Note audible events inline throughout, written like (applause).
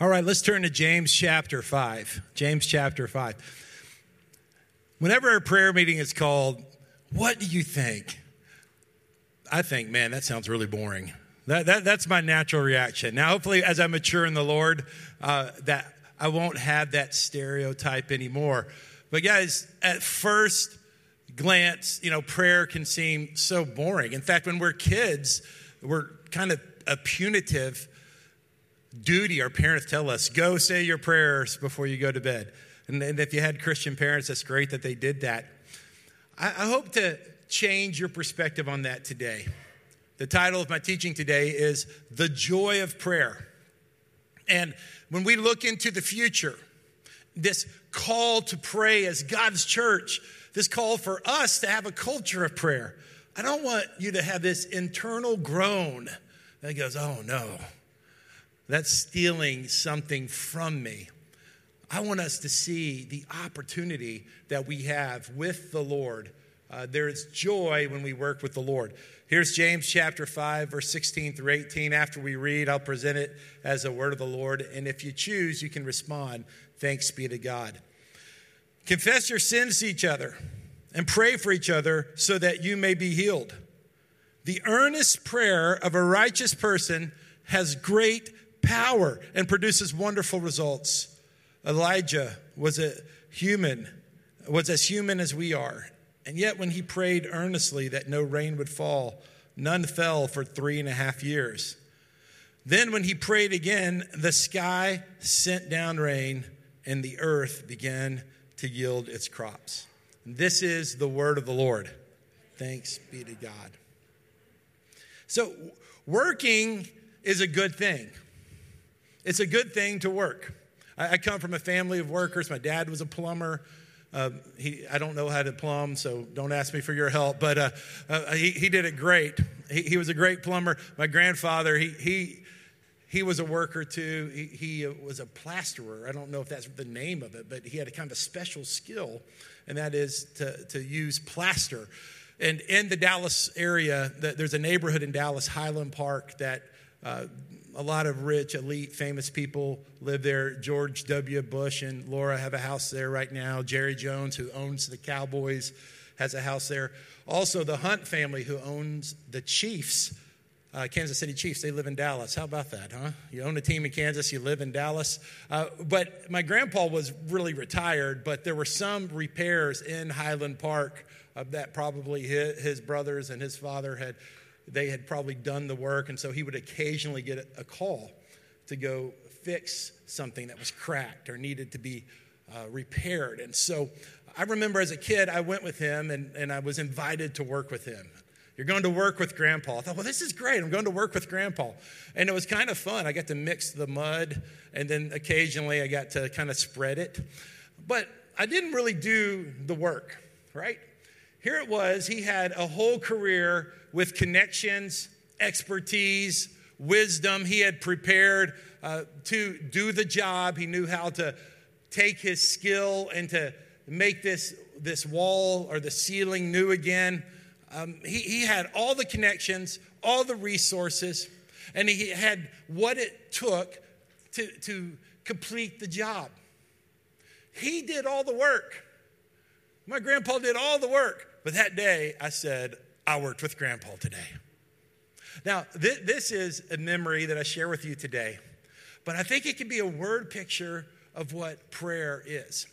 All right, let's turn to James chapter 5. James chapter 5. Whenever a prayer meeting is called, what do you think? I think, man, that sounds really boring. That, that, that's my natural reaction. Now, hopefully, as I mature in the Lord, uh, that I won't have that stereotype anymore. But guys, at first glance, you know, prayer can seem so boring. In fact, when we're kids, we're kind of a punitive duty our parents tell us go say your prayers before you go to bed. And, and if you had Christian parents, that's great that they did that. I, I hope to change your perspective on that today. The title of my teaching today is The Joy of Prayer. And when we look into the future, this call to pray as God's church, this call for us to have a culture of prayer, I don't want you to have this internal groan that goes, oh no, that's stealing something from me. I want us to see the opportunity that we have with the Lord. Uh, there is joy when we work with the Lord. Here's James chapter 5, verse 16 through 18. After we read, I'll present it as a word of the Lord. And if you choose, you can respond, Thanks be to God. Confess your sins to each other and pray for each other so that you may be healed. The earnest prayer of a righteous person has great power and produces wonderful results. Elijah was a human, was as human as we are. And yet, when he prayed earnestly that no rain would fall, none fell for three and a half years. Then, when he prayed again, the sky sent down rain and the earth began to yield its crops. This is the word of the Lord. Thanks be to God. So, working is a good thing. It's a good thing to work. I, I come from a family of workers. My dad was a plumber. Uh, he, I don't know how to plumb, so don't ask me for your help. But uh, uh, he, he did it great. He, he, was a great plumber. My grandfather, he, he, he was a worker too. He, he was a plasterer. I don't know if that's the name of it, but he had a kind of a special skill, and that is to, to use plaster. And in the Dallas area, there's a neighborhood in Dallas, Highland Park, that uh, a lot of rich, elite, famous people live there. George W. Bush and Laura have a house there right now. Jerry Jones, who owns the Cowboys, has a house there. Also, the Hunt family, who owns the Chiefs, uh, Kansas City Chiefs, they live in Dallas. How about that, huh? You own a team in Kansas, you live in Dallas. Uh, but my grandpa was really retired, but there were some repairs in Highland Park uh, that probably his, his brothers and his father had they had probably done the work, and so he would occasionally get a call to go fix something that was cracked or needed to be uh, repaired. And so I remember as a kid, I went with him and, and I was invited to work with him. You're going to work with grandpa. I thought, well, this is great. I'm going to work with grandpa. And it was kind of fun. I got to mix the mud, and then occasionally I got to kind of spread it. But I didn't really do the work, right? Here it was, he had a whole career with connections, expertise, wisdom. He had prepared uh, to do the job. He knew how to take his skill and to make this, this wall or the ceiling new again. Um, he, he had all the connections, all the resources, and he had what it took to, to complete the job. He did all the work. My grandpa did all the work. But that day, I said, I worked with grandpa today. Now, th- this is a memory that I share with you today, but I think it can be a word picture of what prayer is.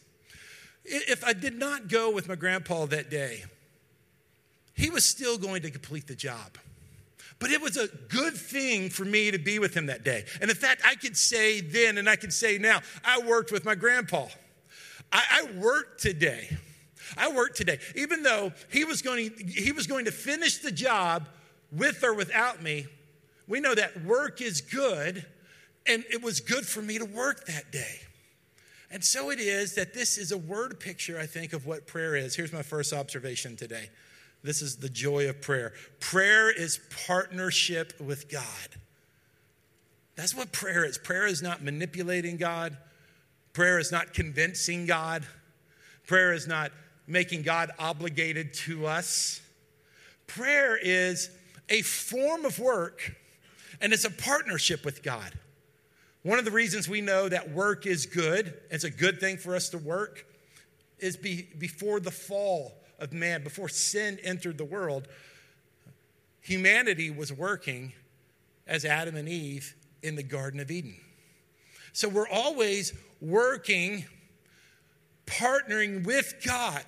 If I did not go with my grandpa that day, he was still going to complete the job. But it was a good thing for me to be with him that day. And in fact, I could say then and I could say now, I worked with my grandpa. I, I worked today. I worked today. Even though he was going, he was going to finish the job with or without me, we know that work is good, and it was good for me to work that day. And so it is that this is a word picture, I think, of what prayer is. Here's my first observation today. This is the joy of prayer. Prayer is partnership with God. That's what prayer is. Prayer is not manipulating God. Prayer is not convincing God. Prayer is not making God obligated to us. Prayer is a form of work and it's a partnership with God. One of the reasons we know that work is good, it's a good thing for us to work, is be, before the fall of man, before sin entered the world, humanity was working as Adam and Eve in the Garden of Eden. So we're always working, partnering with God.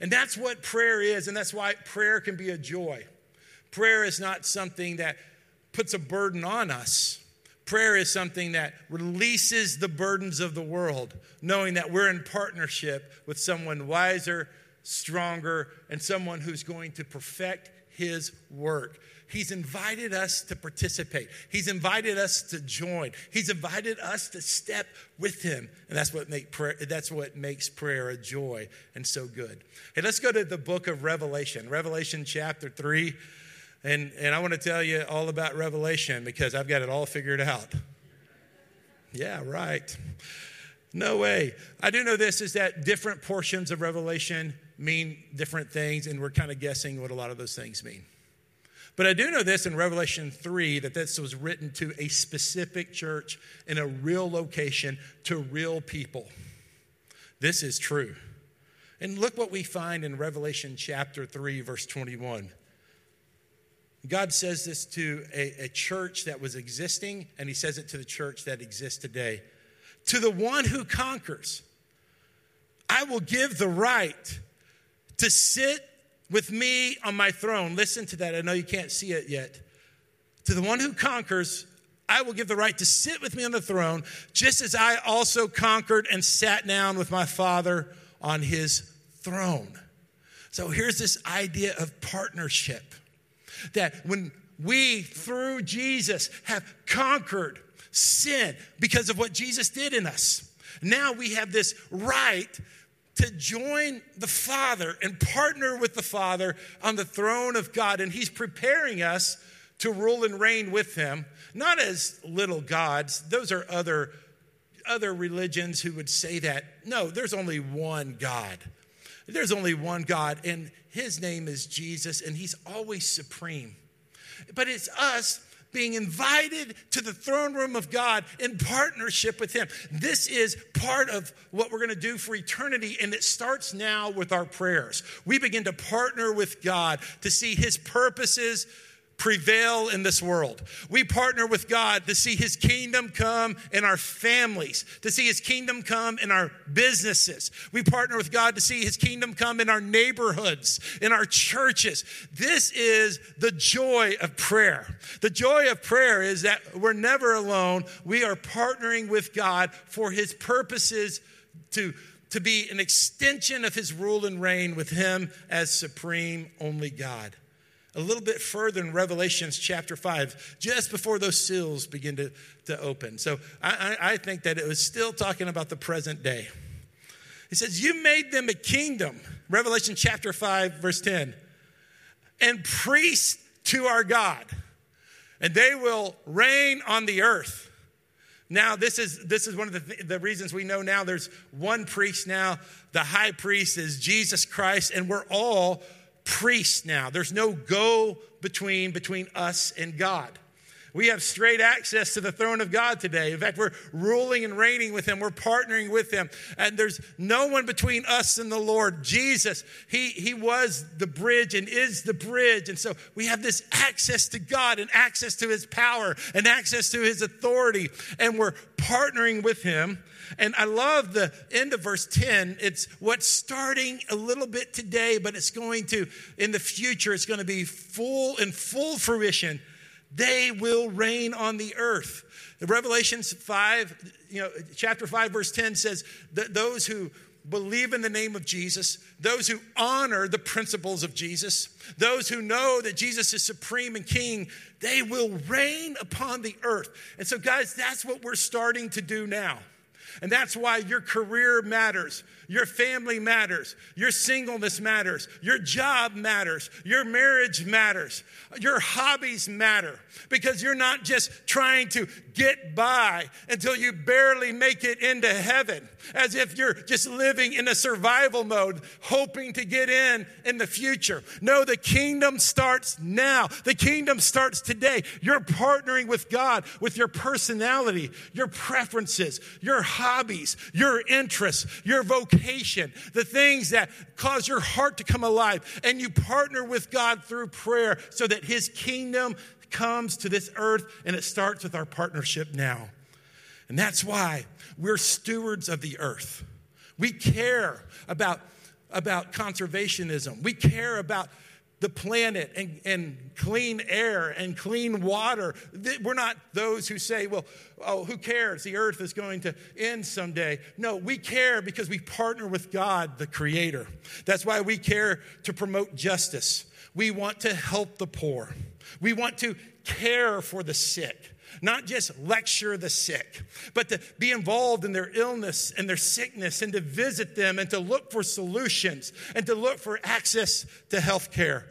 And that's what prayer is, and that's why prayer can be a joy. Prayer is not something that puts a burden on us. Prayer is something that releases the burdens of the world, knowing that we're in partnership with someone wiser, stronger, and someone who's going to perfect his work. He's invited us to participate. He's invited us to join. He's invited us to step with him. And that's what, make prayer, that's what makes prayer a joy and so good. Hey, let's go to the book of Revelation, Revelation chapter 3. And, and I want to tell you all about Revelation because I've got it all figured out. Yeah, right. No way. I do know this is that different portions of Revelation mean different things, and we're kind of guessing what a lot of those things mean. But I do know this in Revelation 3 that this was written to a specific church in a real location to real people. This is true. And look what we find in Revelation chapter 3, verse 21. God says this to a, a, church that was existing, and He says it to the church that exists today. To the one who conquers, I will give the right to sit with me on my throne. Listen to that. I know you can't see it yet. To the one who conquers, I will give the right to sit with me on the throne, just as I also conquered and sat down with my Father on his throne. So here's this idea of partnership that when we, through Jesus, have conquered sin because of what Jesus did in us, now we have this right to join the Father and partner with the Father on the throne of God. And He's preparing us to rule and reign with Him, not as little gods. Those are other, other religions who would say that. No, there's only one God. There's only one God, and His name is Jesus, and He's always supreme. But it's us being invited to the throne room of God in partnership with Him. This is part of what we're going to do for eternity, and it starts now with our prayers. We begin to partner with God to see His purposes prevail in this world. We partner with God to see His kingdom come in our families, to see His kingdom come in our businesses. We partner with God to see His kingdom come in our neighborhoods, in our churches. This is the joy of prayer. The joy of prayer is that we're never alone. We are partnering with God for His purposes to to be an extension of his rule and reign with him as supreme only God a little bit further in Revelations chapter 5, just before those seals begin to, to open. So I, I, I think that it was still talking about the present day. He says, You made them a kingdom, Revelation chapter 5, verse 10, and priests to our God, and they will reign on the earth. Now, this is, this is one of the, th- the reasons we know now there's one priest now. The high priest is Jesus Christ, and we're all priests now. There's no go between between us and God. We have straight access to the throne of God today. In fact, we're ruling and reigning with Him. We're partnering with Him. And there's no one between us and the Lord. Jesus, He, he was the bridge and is the bridge. And so we have this access to God and access to His power and access to His authority. And we're partnering with Him. And I love the end of verse 10. It's what's starting a little bit today, but it's going to, in the future, it's going to be full in full fruition. They will reign on the earth. Revelation 5, you know, chapter 5, verse 10 says that those who believe in the name of Jesus, those who honor the principles of Jesus, those who know that Jesus is supreme and king, they will reign upon the earth. And so, guys, that's what we're starting to do now. And that's why your career matters. Your family matters. Your singleness matters. Your job matters. Your marriage matters. Your hobbies matter because you're not just trying to get by until you barely make it into heaven, as if you're just living in a survival mode, hoping to get in in the future. No, the kingdom starts now. The kingdom starts today. You're partnering with God with your personality, your preferences, your hobbies, your interests, your vocation, the things that cause your heart to come alive. And you partner with God through prayer so that his kingdom comes to this earth and it starts with our partnership now. And that's why we're stewards of the earth. We care about, about conservationism. We care about the planet and, and clean air and clean water. We're not those who say, well, oh, who cares? The earth is going to end someday. No, we care because we partner with God, the Creator. That's why we care to promote justice. We want to help the poor. We want to care for the sick not just lecture the sick, but to be involved in their illness and their sickness and to visit them and to look for solutions and to look for access to health care.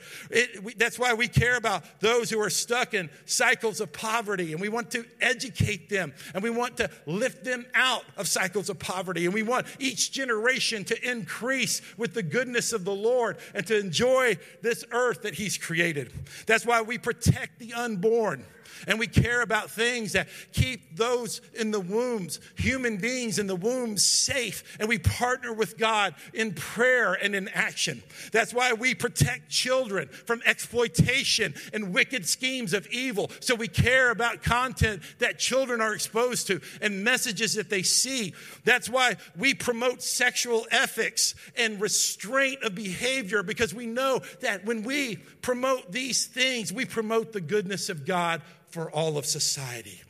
That's why we care about those who are stuck in cycles of poverty and we want to educate them and we want to lift them out of cycles of poverty and we want each generation to increase with the goodness of the Lord and to enjoy this earth that He's created. That's why we protect the unborn and we care about things that keep those in the wombs, human beings in the wombs, safe. And we partner with God in prayer and in action. That's why we protect children from exploitation and wicked schemes of evil. So we care about content that children are exposed to and messages that they see. That's why we promote sexual ethics and restraint of behavior because we know that when we promote these things, we promote the goodness of God for all of society.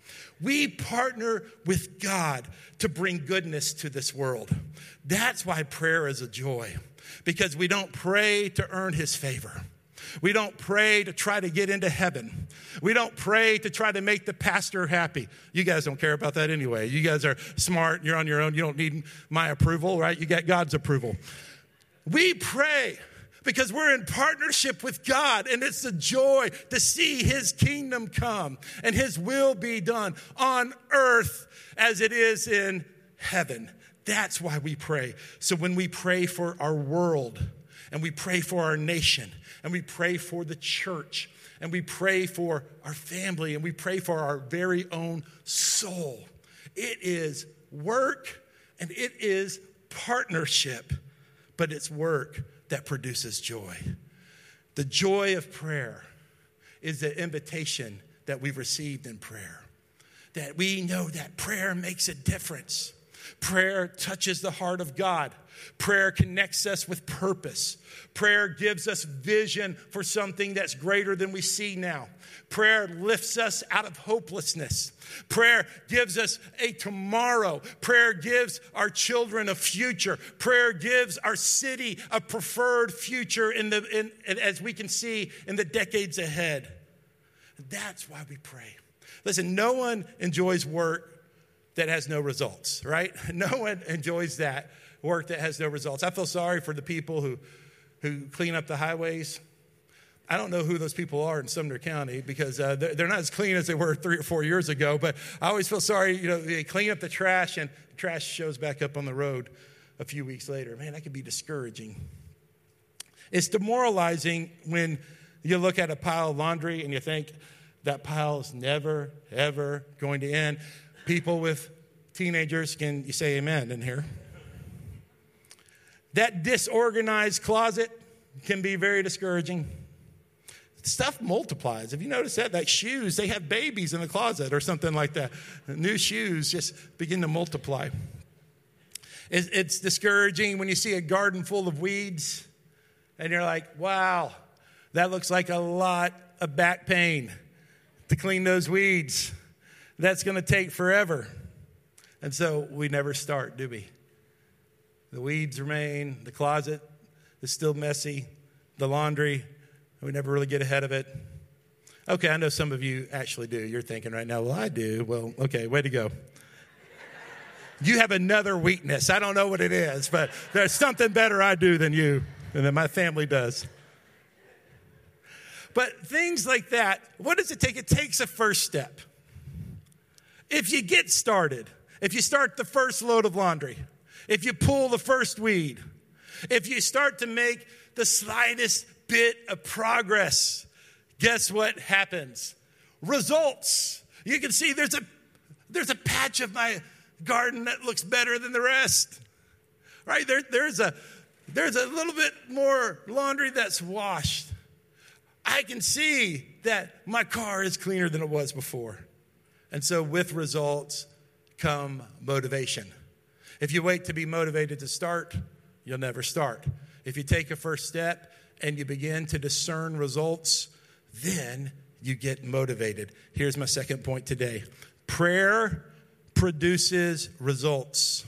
We partner with God to bring goodness to this world. That's why prayer is a joy, because we don't pray to earn His favor. We don't pray to try to get into heaven. We don't pray to try to make the pastor happy. You guys don't care about that anyway. You guys are smart. You're on your own. You don't need my approval, right? You got God's approval. We pray because we're in partnership with God and it's a joy to see His kingdom come and His will be done on earth as it is in heaven. That's why we pray. So when we pray for our world and we pray for our nation and we pray for the church and we pray for our family and we pray for our very own soul, it is work and it is partnership, but it's work that produces joy. The joy of prayer is the invitation that we've received in prayer. That we know that prayer makes a difference. Prayer touches the heart of God. Prayer connects us with purpose. Prayer gives us vision for something that's greater than we see now. Prayer lifts us out of hopelessness. Prayer gives us a tomorrow. Prayer gives our children a future. Prayer gives our city a preferred future in the, in, as we can see in the decades ahead. That's why we pray. Listen, no one enjoys work that has no results, right? (laughs) No one enjoys that work that has no results. I feel sorry for the people who, who clean up the highways I don't know who those people are in Sumner County because uh, they're, not as clean as they were three or four years ago. But I always feel sorry, you know, they clean up the trash and the trash shows back up on the road a few weeks later. Man, that could be discouraging. It's demoralizing when you look at a pile of laundry and you think that pile is never, ever going to end. People with teenagers can you say amen in here? That disorganized closet can be very discouraging stuff multiplies. Have you noticed that? Like shoes, they have babies in the closet or something like that. New shoes just begin to multiply. It's discouraging when you see a garden full of weeds and you're like, wow, that looks like a lot of back pain to clean those weeds. That's going to take forever. And so we never start, do we? The weeds remain, the closet is still messy, the laundry we never really get ahead of it. Okay, I know some of you actually do. You're thinking right now, well, I do. Well, okay, way to go. You have another weakness. I don't know what it is, but there's something better I do than you and that my family does. But things like that, what does it take? It takes a first step. If you get started, if you start the first load of laundry, if you pull the first weed, if you start to make the slightest bit of progress, guess what happens? Results. You can see there's a there's a patch of my garden that looks better than the rest. Right? There, there's a there's a little bit more laundry that's washed. I can see that my car is cleaner than it was before. And so with results come motivation. If you wait to be motivated to start, you'll never start. If you take a first step and you begin to discern results, then you get motivated. Here's my second point today prayer produces results.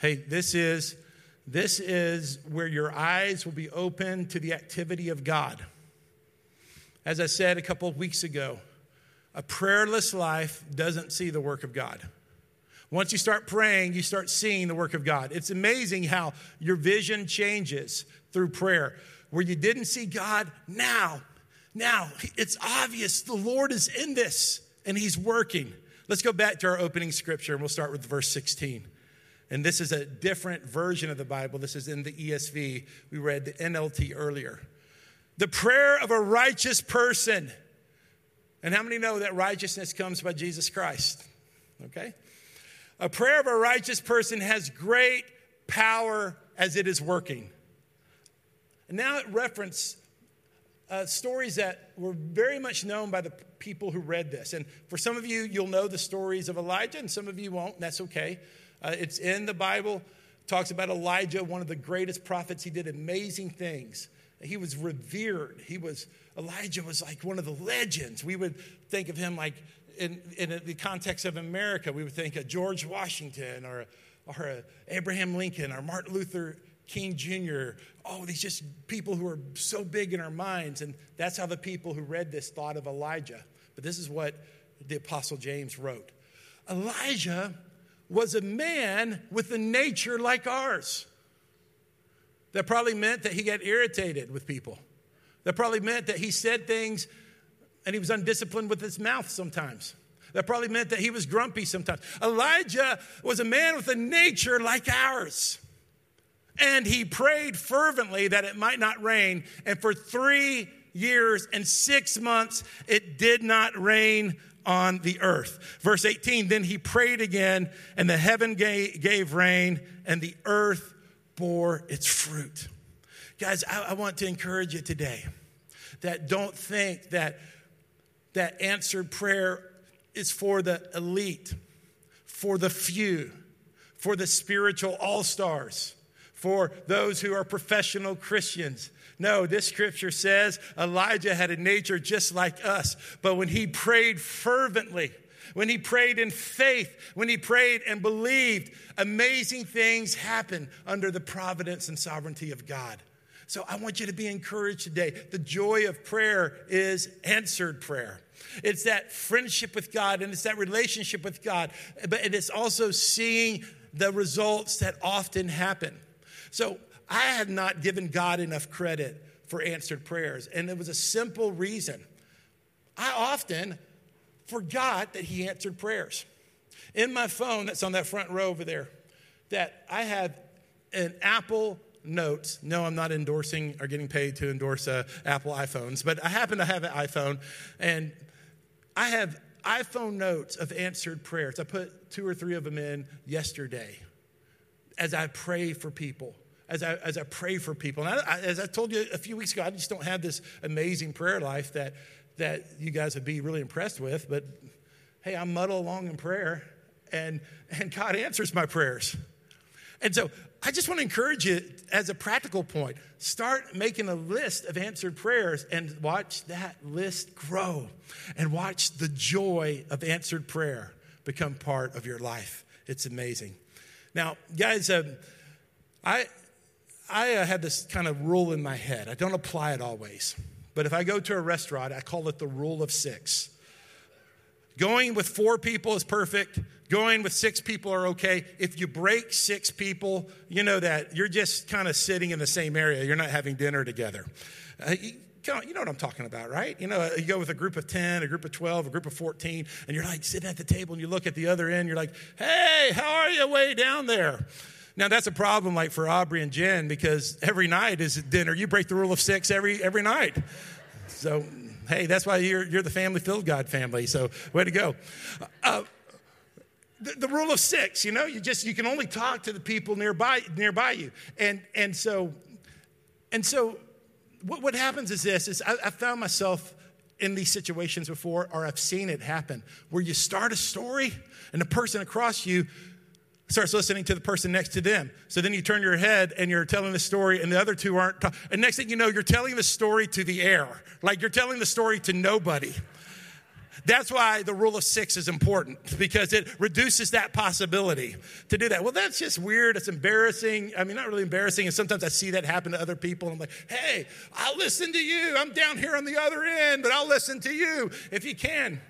Hey, this is this is where your eyes will be open to the activity of God. As I said a couple of weeks ago, a prayerless life doesn't see the work of God. Once you start praying, you start seeing the work of God. It's amazing how your vision changes through prayer. Where you didn't see God, now, now it's obvious the Lord is in this and He's working. Let's go back to our opening scripture and we'll start with verse 16. And this is a different version of the Bible. This is in the ESV. We read the NLT earlier. The prayer of a righteous person. And how many know that righteousness comes by Jesus Christ? Okay? A prayer of a righteous person has great power as it is working. And now it references uh, stories that were very much known by the people who read this. And for some of you, you'll know the stories of Elijah, and some of you won't, and that's okay. Uh, it's in the Bible. It talks about Elijah, one of the greatest prophets. He did amazing things. He was revered. He was Elijah was like one of the legends. We would think of him like in, in the context of America, we would think of George Washington or, or uh, Abraham Lincoln or Martin Luther King Jr. Oh, these just people who are so big in our minds. And that's how the people who read this thought of Elijah. But this is what the Apostle James wrote Elijah was a man with a nature like ours. That probably meant that he got irritated with people. That probably meant that he said things and he was undisciplined with his mouth sometimes. That probably meant that he was grumpy sometimes. Elijah was a man with a nature like ours. And he prayed fervently that it might not rain. And for three years and six months, it did not rain on the earth. Verse 18 Then he prayed again, and the heaven gave, rain, and the earth bore its fruit. Guys, I, I want to encourage you today that don't think that that answered prayer is for the elite, for the few, for the spiritual all stars, for those who are professional Christians. No, this scripture says Elijah had a nature just like us, but when he prayed fervently, when he prayed in faith, when he prayed and believed, amazing things happen under the providence and sovereignty of God. So I want you to be encouraged today. The joy of prayer is answered prayer. It's that friendship with God and it's that relationship with God, but it is also seeing the results that often happen. So I had not given God enough credit for answered prayers, and it was a simple reason. I often forgot that He answered prayers. In my phone that's on that front row over there, that I have an Apple notes. No, I'm not endorsing or getting paid to endorse uh, Apple iPhones, but I happen to have an iPhone, and I have iPhone notes of answered prayers. I put two or three of them in yesterday as I pray for people. As I, as I pray for people. And I, as I told you a few weeks ago, I just don't have this amazing prayer life that, that you guys would be really impressed with. But hey, I muddle along in prayer, and, and God answers my prayers. And so I just want to encourage you as a practical point start making a list of answered prayers and watch that list grow and watch the joy of answered prayer become part of your life. It's amazing. Now, guys, um, I, I uh, had this kind of rule in my head. I don't apply it always. But if I go to a restaurant, I call it the rule of six. Going with four people is perfect. Going with six people are okay. If you break six people, you know that you're just kind of sitting in the same area. You're not having dinner together. Uh, you know what I'm talking about, right? You know, you go with a group of 10, a group of 12, a group of 14, and you're like sitting at the table and you look at the other end, you're like, hey, how are you way down there? Now that's a problem like for Aubrey and Jen because every night is dinner. You break the rule of six every every night. So hey, that's why you're you're the family filled God family. So way to go. Uh, the, the, rule of six, you know, you just you can only talk to the people nearby nearby you, and and so and so what, what happens is this: is I, I found myself in these situations before, or I've seen it happen, where you start a story and the person across you starts listening to the person next to them. So then you turn your head and you're telling the story, and the other two aren't. And next thing you know, you're telling the story to the air, like you're telling the story to nobody. That's why the rule of six is important because it reduces that possibility to do that. Well, that's just weird. It's embarrassing. I mean, not really embarrassing. And sometimes I see that happen to other people. I'm like, hey, I'll listen to you. I'm down here on the other end, but I'll listen to you if you can.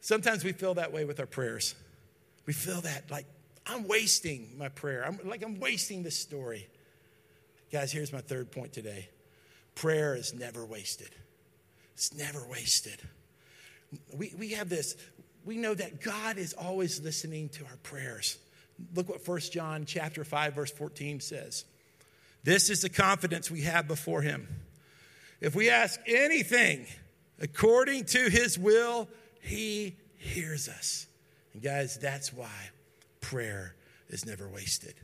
Sometimes we feel that way with our prayers. We feel that like I'm wasting my prayer. I'm like I'm wasting this story. Guys, here's my third point today. Prayer is never wasted. It's never wasted. We, we have this, we know that God is always listening to our prayers. Look what 1 John chapter 5, verse 14 says. This is the confidence we have before him. If we ask anything according to his will, he hears us. And guys, that's why prayer is never wasted.